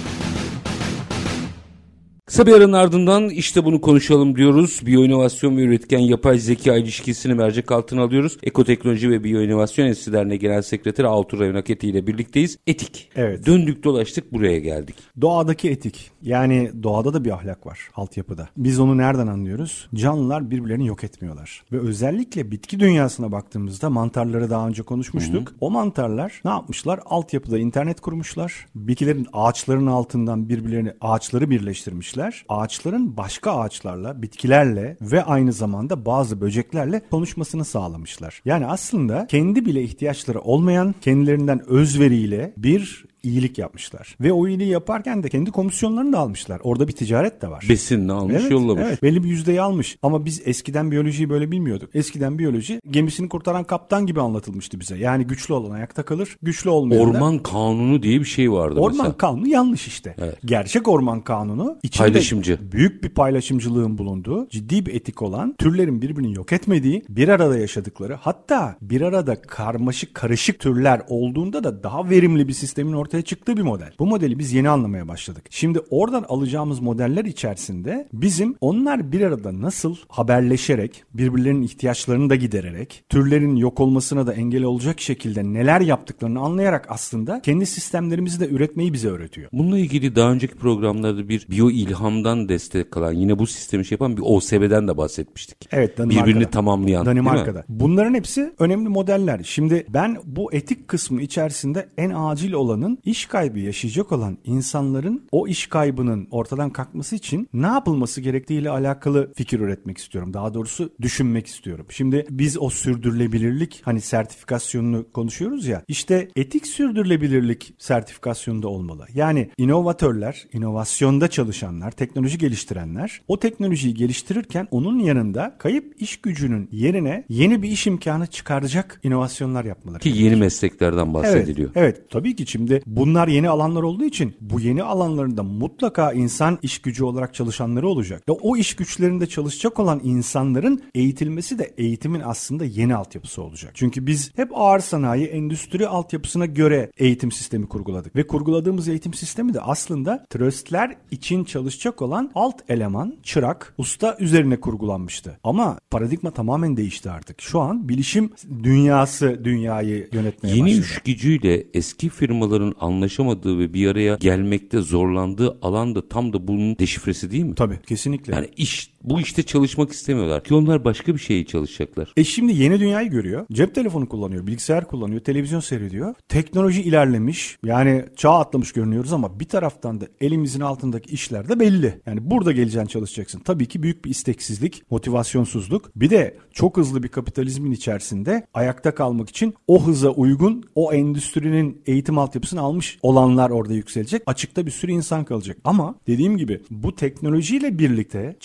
Kısa bir aranın ardından işte bunu konuşalım diyoruz. Biyoinovasyon ve üretken yapay zeka ilişkisini mercek altına alıyoruz. Ekoteknoloji ve Biyoinovasyon Enstitüsü Derneği Genel Sekreteri Altur Revnaketi ile birlikteyiz. Etik. Evet. Döndük dolaştık buraya geldik. Doğadaki etik. Yani doğada da bir ahlak var altyapıda. Biz onu nereden anlıyoruz? Canlılar birbirlerini yok etmiyorlar. Ve özellikle bitki dünyasına baktığımızda mantarları daha önce konuşmuştuk. O mantarlar ne yapmışlar? Altyapıda internet kurmuşlar. Bitkilerin ağaçların altından birbirlerini ağaçları birleştirmişler. Ağaçların başka ağaçlarla, bitkilerle ve aynı zamanda bazı böceklerle konuşmasını sağlamışlar. Yani aslında kendi bile ihtiyaçları olmayan kendilerinden özveriyle bir iyilik yapmışlar. Ve o iyiliği yaparken de kendi komisyonlarını da almışlar. Orada bir ticaret de var. Besinini almış Evet, yollamış. evet. Belli bir yüzdeyi almış. Ama biz eskiden biyolojiyi böyle bilmiyorduk. Eskiden biyoloji gemisini kurtaran kaptan gibi anlatılmıştı bize. Yani güçlü olan ayakta kalır, güçlü olmayan da- Orman kanunu diye bir şey vardı Orman mesela. kanunu yanlış işte. Evet. Gerçek orman kanunu içinde Paylaşımcı. büyük bir paylaşımcılığın bulunduğu, ciddi bir etik olan, türlerin birbirini yok etmediği, bir arada yaşadıkları, hatta bir arada karmaşık karışık türler olduğunda da daha verimli bir sistemin ortaya çıktığı bir model. Bu modeli biz yeni anlamaya başladık. Şimdi oradan alacağımız modeller içerisinde bizim onlar bir arada nasıl haberleşerek, birbirlerinin ihtiyaçlarını da gidererek, türlerin yok olmasına da engel olacak şekilde neler yaptıklarını anlayarak aslında kendi sistemlerimizi de üretmeyi bize öğretiyor. Bununla ilgili daha önceki programlarda bir biyo ilhamdan destek alan yine bu sistemi şey yapan bir OSB'den de bahsetmiştik. Evet Danimarka'da. Birbirini tamamlayan. Danimarka'da. Bunların hepsi önemli modeller. Şimdi ben bu etik kısmı içerisinde en acil olanın iş kaybı yaşayacak olan insanların o iş kaybının ortadan kalkması için ne yapılması gerektiğiyle alakalı fikir üretmek istiyorum. Daha doğrusu düşünmek istiyorum. Şimdi biz o sürdürülebilirlik hani sertifikasyonunu konuşuyoruz ya. İşte etik sürdürülebilirlik sertifikasyonunda olmalı. Yani inovatörler, inovasyonda çalışanlar, teknoloji geliştirenler o teknolojiyi geliştirirken onun yanında kayıp iş gücünün yerine yeni bir iş imkanı çıkaracak inovasyonlar yapmaları. Ki yeni mesleklerden bahsediliyor. Evet, evet tabii ki şimdi bunlar yeni alanlar olduğu için bu yeni alanlarında mutlaka insan iş gücü olarak çalışanları olacak. Ve o iş güçlerinde çalışacak olan insanların eğitilmesi de eğitimin aslında yeni altyapısı olacak. Çünkü biz hep ağır sanayi, endüstri altyapısına göre eğitim sistemi kurguladık. Ve kurguladığımız eğitim sistemi de aslında tröstler için çalışacak olan alt eleman, çırak, usta üzerine kurgulanmıştı. Ama paradigma tamamen değişti artık. Şu an bilişim dünyası dünyayı yönetmeye Yeni başladı. iş gücüyle eski firmaların anlaşamadığı ve bir araya gelmekte zorlandığı alan da tam da bunun deşifresi değil mi? Tabii kesinlikle. Yani iş bu işte çalışmak istemiyorlar ki onlar başka bir şeyi çalışacaklar. E şimdi yeni dünyayı görüyor. Cep telefonu kullanıyor, bilgisayar kullanıyor, televizyon seyrediyor. Teknoloji ilerlemiş. Yani çağ atlamış görünüyoruz ama bir taraftan da elimizin altındaki işler de belli. Yani burada geleceğin çalışacaksın. Tabii ki büyük bir isteksizlik, motivasyonsuzluk. Bir de çok hızlı bir kapitalizmin içerisinde ayakta kalmak için o hıza uygun o endüstrinin eğitim altyapısını almış olanlar orada yükselecek. Açıkta bir sürü insan kalacak. Ama dediğim gibi bu teknolojiyle birlikte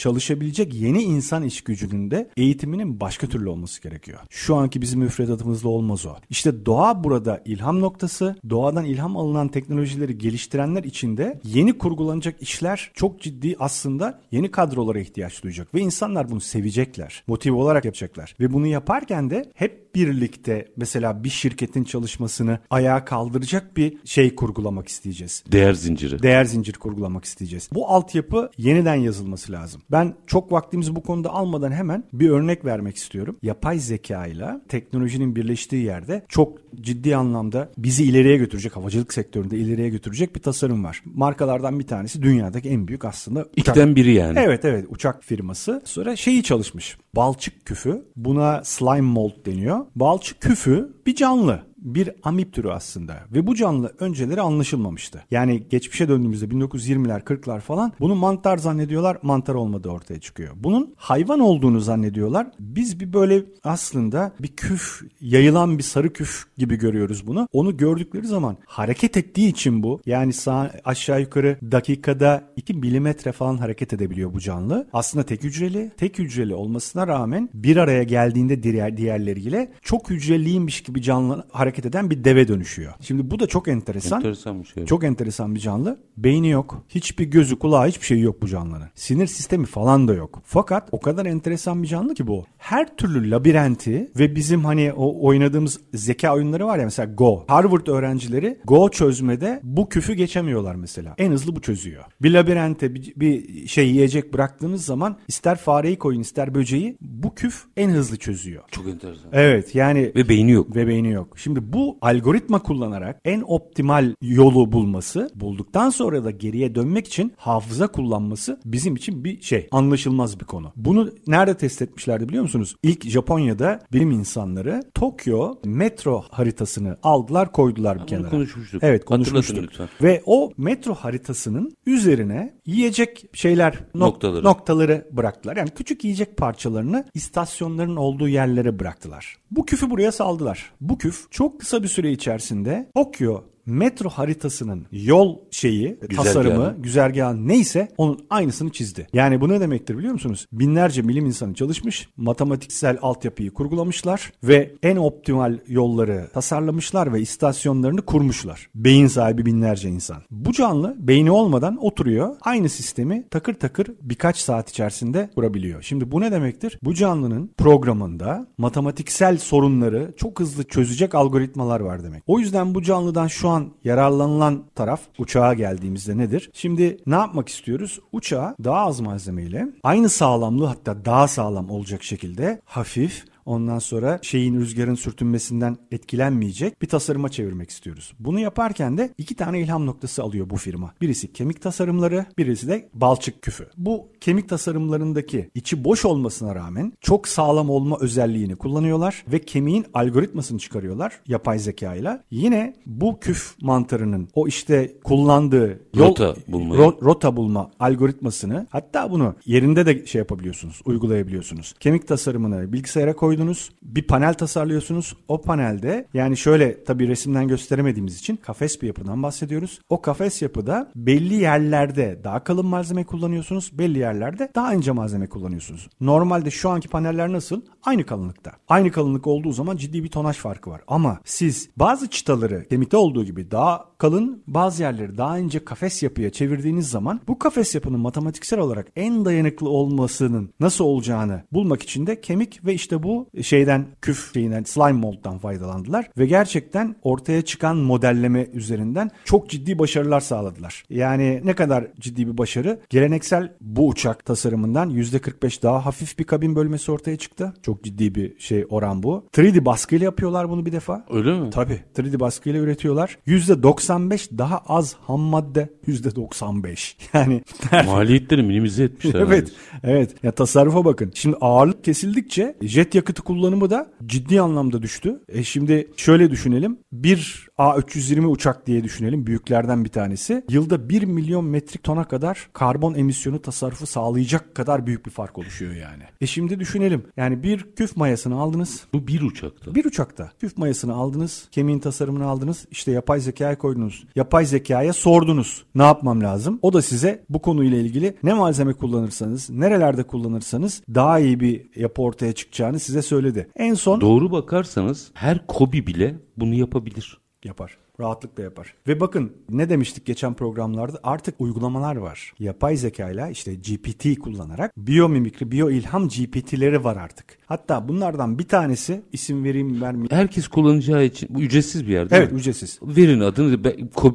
çalışabilecek yeni insan iş gücünün de eğitiminin başka türlü olması gerekiyor. Şu anki bizim müfredatımızda olmaz o. İşte doğa burada ilham noktası. Doğadan ilham alınan teknolojileri geliştirenler için de yeni kurgulanacak işler çok ciddi aslında yeni kadrolara ihtiyaç duyacak. Ve insanlar bunu sevecekler. Motive olarak yapacaklar. Ve bunu yaparken de hep birlikte mesela bir şirketin çalışmasını ayağa kaldıracak bir şey kurgulamak isteyeceğiz. Değer zinciri. Değer zincir kurgulamak isteyeceğiz. Bu altyapı yeniden yazılması lazım. Ben çok vaktimizi bu konuda almadan hemen bir örnek vermek istiyorum. Yapay zeka ile teknolojinin birleştiği yerde çok ciddi anlamda bizi ileriye götürecek, havacılık sektöründe ileriye götürecek bir tasarım var. Markalardan bir tanesi dünyadaki en büyük aslında uçak. İkiden biri yani. Evet evet uçak firması. Sonra şeyi çalışmış. Balçık küfü. Buna slime mold deniyor. Balçık küfü bir canlı bir amip türü aslında ve bu canlı önceleri anlaşılmamıştı. Yani geçmişe döndüğümüzde 1920'ler 40'lar falan bunu mantar zannediyorlar mantar olmadığı ortaya çıkıyor. Bunun hayvan olduğunu zannediyorlar. Biz bir böyle aslında bir küf yayılan bir sarı küf gibi görüyoruz bunu. Onu gördükleri zaman hareket ettiği için bu yani sağ aşağı yukarı dakikada 2 milimetre falan hareket edebiliyor bu canlı. Aslında tek hücreli. Tek hücreli olmasına rağmen bir araya geldiğinde diğer diğerleriyle çok hücreliymiş gibi canlı hareket eden bir deve dönüşüyor. Şimdi bu da çok enteresan. Enteresanmış. Evet. Çok enteresan bir canlı. Beyni yok. Hiçbir gözü kulağı hiçbir şey yok bu canlının. Sinir sistemi falan da yok. Fakat o kadar enteresan bir canlı ki bu. Her türlü labirenti ve bizim hani o oynadığımız zeka oyunları var ya mesela Go. Harvard öğrencileri Go çözmede bu küfü geçemiyorlar mesela. En hızlı bu çözüyor. Bir labirente bir, bir şey yiyecek bıraktığınız zaman ister fareyi koyun ister böceği bu küf en hızlı çözüyor. Çok enteresan. Evet yani Ve beyni yok. ve beyni yok. Şimdi bu algoritma kullanarak en optimal yolu bulması, bulduktan sonra da geriye dönmek için hafıza kullanması bizim için bir şey, anlaşılmaz bir konu. Bunu nerede test etmişlerdi biliyor musunuz? İlk Japonya'da bilim insanları Tokyo metro haritasını aldılar, koydular bir kenara. konuşmuştuk. Evet, konuşmuştuk. lütfen. Ve o metro haritasının üzerine yiyecek şeyler nok- Noktaları. noktaları bıraktılar. Yani küçük yiyecek parçalarını istasyonların olduğu yerlere bıraktılar. Bu küfü buraya saldılar. Bu küf çok kısa bir süre içerisinde Tokyo metro haritasının yol şeyi, tasarımı, güzergahı neyse onun aynısını çizdi. Yani bu ne demektir biliyor musunuz? Binlerce bilim insanı çalışmış, matematiksel altyapıyı kurgulamışlar ve en optimal yolları tasarlamışlar ve istasyonlarını kurmuşlar. Beyin sahibi binlerce insan. Bu canlı beyni olmadan oturuyor. Aynı sistemi takır takır birkaç saat içerisinde kurabiliyor. Şimdi bu ne demektir? Bu canlının programında matematiksel sorunları çok hızlı çözecek algoritmalar var demek. O yüzden bu canlıdan şu an yararlanılan taraf uçağa geldiğimizde nedir? Şimdi ne yapmak istiyoruz? Uçağı daha az malzemeyle aynı sağlamlığı hatta daha sağlam olacak şekilde hafif Ondan sonra şeyin rüzgarın sürtünmesinden etkilenmeyecek bir tasarıma çevirmek istiyoruz. Bunu yaparken de iki tane ilham noktası alıyor bu firma. Birisi kemik tasarımları, birisi de balçık küfü. Bu kemik tasarımlarındaki içi boş olmasına rağmen çok sağlam olma özelliğini kullanıyorlar ve kemiğin algoritmasını çıkarıyorlar yapay zeka ile. Yine bu küf mantarının o işte kullandığı yol, Rota bulmayı. ro- rota bulma algoritmasını hatta bunu yerinde de şey yapabiliyorsunuz, uygulayabiliyorsunuz. Kemik tasarımını bilgisayara koydunuz, bir panel tasarlıyorsunuz. O panelde yani şöyle tabii resimden gösteremediğimiz için kafes bir yapıdan bahsediyoruz. O kafes yapıda belli yerlerde daha kalın malzeme kullanıyorsunuz, belli yerlerde daha ince malzeme kullanıyorsunuz. Normalde şu anki paneller nasıl? Aynı kalınlıkta. Aynı kalınlık olduğu zaman ciddi bir tonaj farkı var. Ama siz bazı çıtaları kemikte olduğu gibi daha kalın, bazı yerleri daha ince kafes yapıya çevirdiğiniz zaman bu kafes yapının matematiksel olarak en dayanıklı olmasının nasıl olacağını bulmak için de kemik ve işte bu şeyden küf şeyinden slime mold'dan faydalandılar ve gerçekten ortaya çıkan modelleme üzerinden çok ciddi başarılar sağladılar. Yani ne kadar ciddi bir başarı? Geleneksel bu uçak tasarımından %45 daha hafif bir kabin bölmesi ortaya çıktı. Çok ciddi bir şey oran bu. 3D baskıyla yapıyorlar bunu bir defa. Öyle mi? Tabii 3D baskıyla üretiyorlar. %95 daha az ham madde %95. (laughs) Yani (laughs) Maliyetleri minimize etmişler. evet. Evet. Ya tasarrufa bakın. Şimdi ağırlık kesildikçe jet yakıtı kullanımı da ciddi anlamda düştü. E şimdi şöyle düşünelim. Bir A320 uçak diye düşünelim. Büyüklerden bir tanesi. Yılda 1 milyon metrik tona kadar karbon emisyonu tasarrufu sağlayacak kadar büyük bir fark oluşuyor yani. E şimdi düşünelim. Yani bir küf mayasını aldınız. Bu bir uçakta. Bir uçakta küf mayasını aldınız, kemiğin tasarımını aldınız, işte yapay zekaya koydunuz. Yapay zekaya sordunuz ne yapmam lazım? O da size bu konuyla ilgili ne malzeme kullanırsanız, nerelerde kullanırsanız daha iyi bir yapı ortaya çıkacağını size söyledi. En son Doğru bakarsanız her kobi bile bunu yapabilir. Yapar. Rahatlıkla yapar. Ve bakın ne demiştik geçen programlarda artık uygulamalar var. Yapay zekayla işte GPT kullanarak biyomimikri, biyo ilham GPT'leri var artık. Hatta bunlardan bir tanesi isim vereyim vermeyeyim. Herkes kullanacağı için bu ücretsiz bir yer değil Evet mi? ücretsiz. Verin adını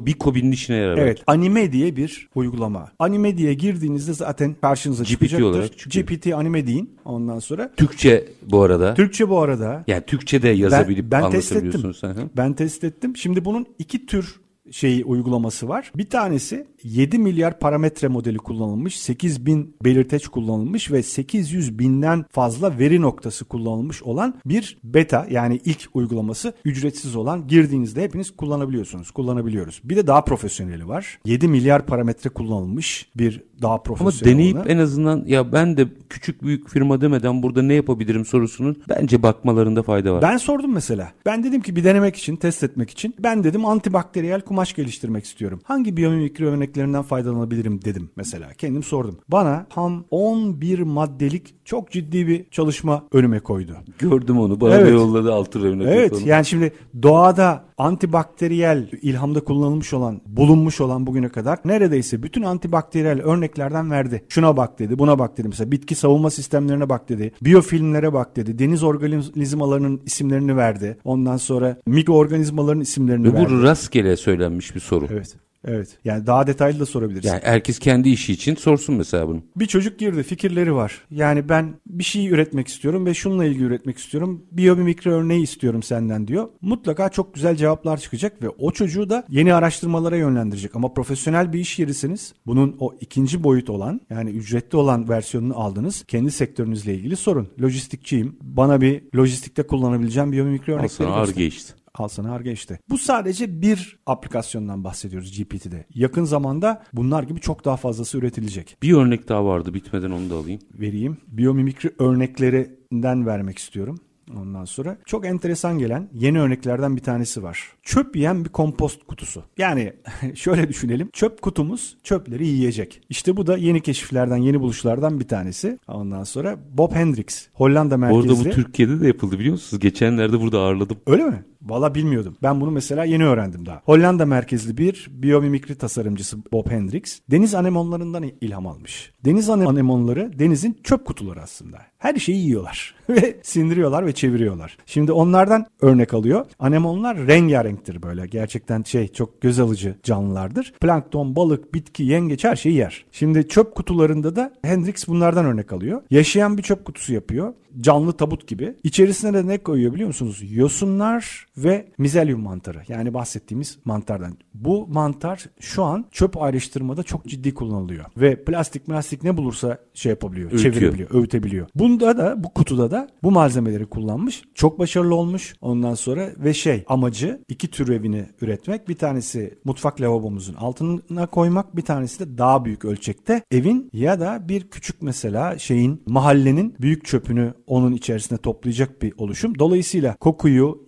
bir kobinin işine yarar. Evet. Anime diye bir uygulama. Anime diye girdiğinizde zaten karşınıza GPT çıkacaktır. olarak çıkıyor. GPT anime deyin. Ondan sonra Türkçe bu arada. Türkçe bu arada. yani Türkçe de yazabilip ben test anlatabiliyorsunuz. Hı hı. Ben test ettim. Şimdi bunun iki tür şeyi uygulaması var. Bir tanesi 7 milyar parametre modeli kullanılmış, 8 bin belirteç kullanılmış ve 800 binden fazla veri noktası kullanılmış olan bir beta yani ilk uygulaması ücretsiz olan girdiğinizde hepiniz kullanabiliyorsunuz. Kullanabiliyoruz. Bir de daha profesyoneli var. 7 milyar parametre kullanılmış bir daha Ama profesyonel deneyip olanı. en azından ya ben de küçük büyük firma demeden burada ne yapabilirim sorusunun bence bakmalarında fayda var. Ben sordum mesela. Ben dedim ki bir denemek için, test etmek için. Ben dedim antibakteriyel kumaş geliştirmek istiyorum. Hangi biyomimikri örneklerinden faydalanabilirim dedim mesela. Kendim sordum. Bana tam 11 maddelik çok ciddi bir çalışma önüme koydu. Gördüm onu bana Evet. yolladı altı örnek. Evet onu. yani şimdi doğada antibakteriyel ilhamda kullanılmış olan, bulunmuş olan bugüne kadar neredeyse bütün antibakteriyel örneklerden verdi. Şuna bak dedi, buna bak dedi. Mesela bitki savunma sistemlerine bak dedi. Biyofilmlere bak dedi. Deniz organizmalarının isimlerini verdi. Ondan sonra mikroorganizmaların isimlerini Ve verdi. bu rastgele söylenmiş bir soru. Evet. Evet. Yani daha detaylı da sorabilirsin. Yani herkes kendi işi için sorsun mesela bunu. Bir çocuk girdi fikirleri var. Yani ben bir şey üretmek istiyorum ve şununla ilgili üretmek istiyorum. Biyomimikri örneği istiyorum senden diyor. Mutlaka çok güzel cevaplar çıkacak ve o çocuğu da yeni araştırmalara yönlendirecek. Ama profesyonel bir iş yerisiniz. Bunun o ikinci boyut olan yani ücretli olan versiyonunu aldınız. Kendi sektörünüzle ilgili sorun. Lojistikçiyim. Bana bir lojistikte kullanabileceğim biyomimikri Al örnekleri göster. arge işte. Al sana harga işte. Bu sadece bir aplikasyondan bahsediyoruz GPT'de. Yakın zamanda bunlar gibi çok daha fazlası üretilecek. Bir örnek daha vardı bitmeden onu da alayım. Vereyim. Biyomimikri örneklerinden vermek istiyorum. Ondan sonra çok enteresan gelen yeni örneklerden bir tanesi var. Çöp yiyen bir kompost kutusu. Yani (laughs) şöyle düşünelim. Çöp kutumuz çöpleri yiyecek. İşte bu da yeni keşiflerden, yeni buluşlardan bir tanesi. Ondan sonra Bob Hendricks, Hollanda merkezli. arada bu Türkiye'de de yapıldı biliyor musunuz? Geçenlerde burada ağırladım. Öyle mi? Valla bilmiyordum. Ben bunu mesela yeni öğrendim daha. Hollanda merkezli bir biyomimikri tasarımcısı Bob Hendricks deniz anemonlarından ilham almış. Deniz anemonları denizin çöp kutuları aslında. Her şeyi yiyorlar (laughs) ve sindiriyorlar ve çeviriyorlar. Şimdi onlardan örnek alıyor. Anemonlar rengarenktir böyle. Gerçekten şey çok göz alıcı canlılardır. Plankton, balık, bitki, yengeç her şeyi yer. Şimdi çöp kutularında da Hendrix bunlardan örnek alıyor. Yaşayan bir çöp kutusu yapıyor. Canlı tabut gibi. İçerisine de ne koyuyor biliyor musunuz? Yosunlar ve mizelyum mantarı. Yani bahsettiğimiz mantardan. Bu mantar şu an çöp ayrıştırmada çok ciddi kullanılıyor. Ve plastik plastik ne bulursa şey yapabiliyor. Öğütüyor. Çevirebiliyor, öğütebiliyor. Bunda da bu kutuda da bu malzemeleri kullanmış. Çok başarılı olmuş. Ondan sonra ve şey amacı iki tür evini üretmek. Bir tanesi mutfak lavabomuzun altına koymak. Bir tanesi de daha büyük ölçekte evin ya da bir küçük mesela şeyin mahallenin büyük çöpünü onun içerisine toplayacak bir oluşum. Dolayısıyla kokuyu,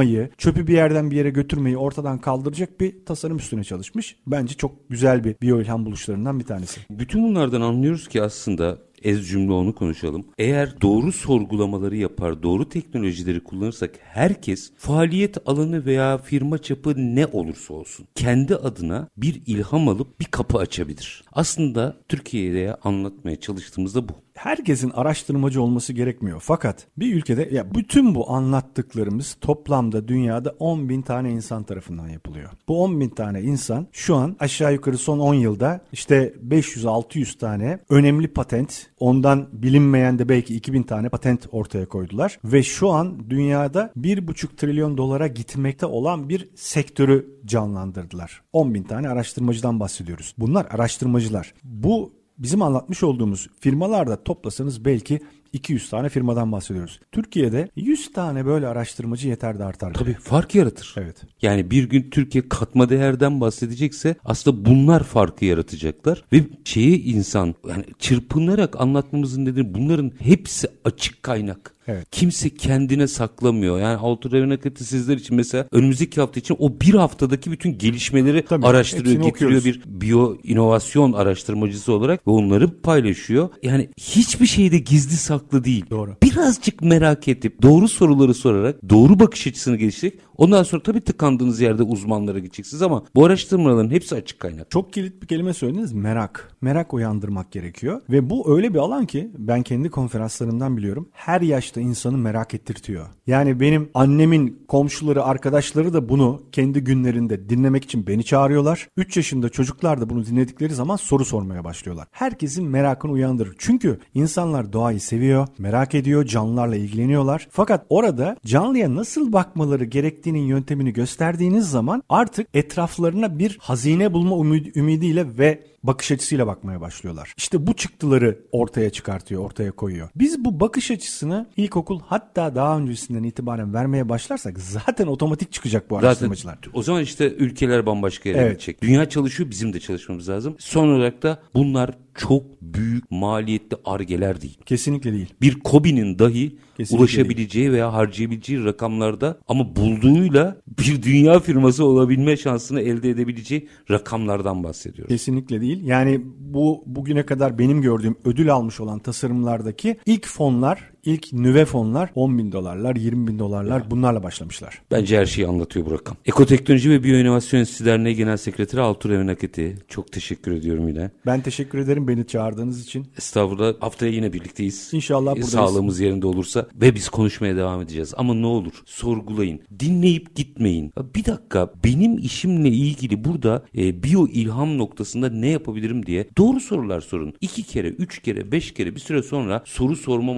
yakmayı, çöpü bir yerden bir yere götürmeyi ortadan kaldıracak bir tasarım üstüne çalışmış. Bence çok güzel bir biyo ilham buluşlarından bir tanesi. Bütün bunlardan anlıyoruz ki aslında ez cümle onu konuşalım. Eğer doğru sorgulamaları yapar, doğru teknolojileri kullanırsak herkes faaliyet alanı veya firma çapı ne olursa olsun kendi adına bir ilham alıp bir kapı açabilir. Aslında Türkiye'ye anlatmaya çalıştığımızda bu. Herkesin araştırmacı olması gerekmiyor. Fakat bir ülkede ya bütün bu anlattıklarımız toplamda dünyada 10 bin tane insan tarafından yapılıyor. Bu 10 bin tane insan şu an aşağı yukarı son 10 yılda işte 500-600 tane önemli patent ondan bilinmeyen de belki 2000 tane patent ortaya koydular. Ve şu an dünyada 1,5 trilyon dolara gitmekte olan bir sektörü canlandırdılar. 10 bin tane araştırmacıdan bahsediyoruz. Bunlar araştırmacılar. Bu bizim anlatmış olduğumuz firmalarda toplasanız belki 200 tane firmadan bahsediyoruz. Türkiye'de 100 tane böyle araştırmacı yeter de artar. Tabii fark yaratır. Evet. Yani bir gün Türkiye katma değerden bahsedecekse aslında bunlar farkı yaratacaklar ve şeyi insan yani çırpınarak anlatmamızın nedeni bunların hepsi açık kaynak. Evet. Kimse kendine saklamıyor. Yani Auto Akıtı sizler için mesela önümüzdeki hafta için o bir haftadaki bütün gelişmeleri Tabii, araştırıyor, getiriyor okuyoruz. bir biyo inovasyon araştırmacısı olarak ve onları paylaşıyor. Yani hiçbir şeyde gizli saklı değil. Doğru. Birazcık merak edip doğru soruları sorarak doğru bakış açısını geliştirerek ondan sonra tabii tıkandığınız yerde uzmanlara gideceksiniz ama bu araştırmaların hepsi açık kaynak. Çok kilit bir kelime söylediniz merak. Merak uyandırmak gerekiyor. Ve bu öyle bir alan ki ben kendi konferanslarımdan biliyorum. Her yaşta insanı merak ettirtiyor. Yani benim annemin komşuları, arkadaşları da bunu kendi günlerinde dinlemek için beni çağırıyorlar. 3 yaşında çocuklar da bunu dinledikleri zaman soru sormaya başlıyorlar. Herkesin merakını uyandırır. Çünkü insanlar doğayı seviyor, merak ediyor, canlılarla ilgileniyorlar. Fakat orada canlıya nasıl bakmaları gerektiğinin yöntemini gösterdiğiniz zaman artık etraflarına bir hazine bulma ümid- ümidiyle ve bakış açısıyla bakmaya başlıyorlar. İşte bu çıktıları ortaya çıkartıyor, ortaya koyuyor. Biz bu bakış açısını ilkokul hatta daha öncesinden itibaren vermeye başlarsak zaten otomatik çıkacak bu Zaten araştırmacılar. o zaman işte ülkeler bambaşka yere Evet. gidecek. Dünya çalışıyor bizim de çalışmamız lazım. Son olarak da bunlar çok büyük maliyetli argeler değil. Kesinlikle değil. bir Kobi'nin dahi Kesinlikle ulaşabileceği veya harcayabileceği rakamlarda ama bulduğuyla bir dünya firması olabilme şansını elde edebileceği rakamlardan bahsediyoruz. Kesinlikle değil. Yani bu bugüne kadar benim gördüğüm ödül almış olan tasarımlardaki ilk fonlar, ilk nüve fonlar 10 bin dolarlar, 20 bin dolarlar bunlarla başlamışlar. Bence her şeyi anlatıyor bu rakam. Ekoteknoloji ve Biyoinovasyon Enstitüsü Derneği Genel Sekreteri Altur Evenaketi. Çok teşekkür ediyorum yine. Ben teşekkür ederim beni çağırdığınız için. Estağfurullah haftaya yine birlikteyiz. İnşallah E, buradayız. Sağlığımız yerinde olursa ve biz konuşmaya devam edeceğiz. Ama ne olur sorgulayın. Dinleyip gitmeyin. Bir dakika benim işimle ilgili burada e, biyo ilham noktasında ne yapabilirim diye doğru sorular sorun. İki kere, üç kere, beş kere bir süre sonra soru sorma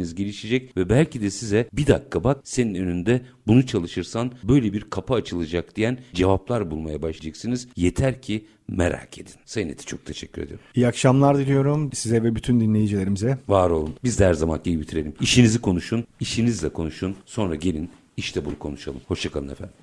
matematiğiniz gelişecek ve belki de size bir dakika bak senin önünde bunu çalışırsan böyle bir kapı açılacak diyen cevaplar bulmaya başlayacaksınız. Yeter ki merak edin. Sayın Eti çok teşekkür ediyorum. İyi akşamlar diliyorum size ve bütün dinleyicilerimize. Var olun. Biz de her zaman iyi bitirelim. İşinizi konuşun, işinizle konuşun. Sonra gelin işte bunu konuşalım. Hoşçakalın efendim.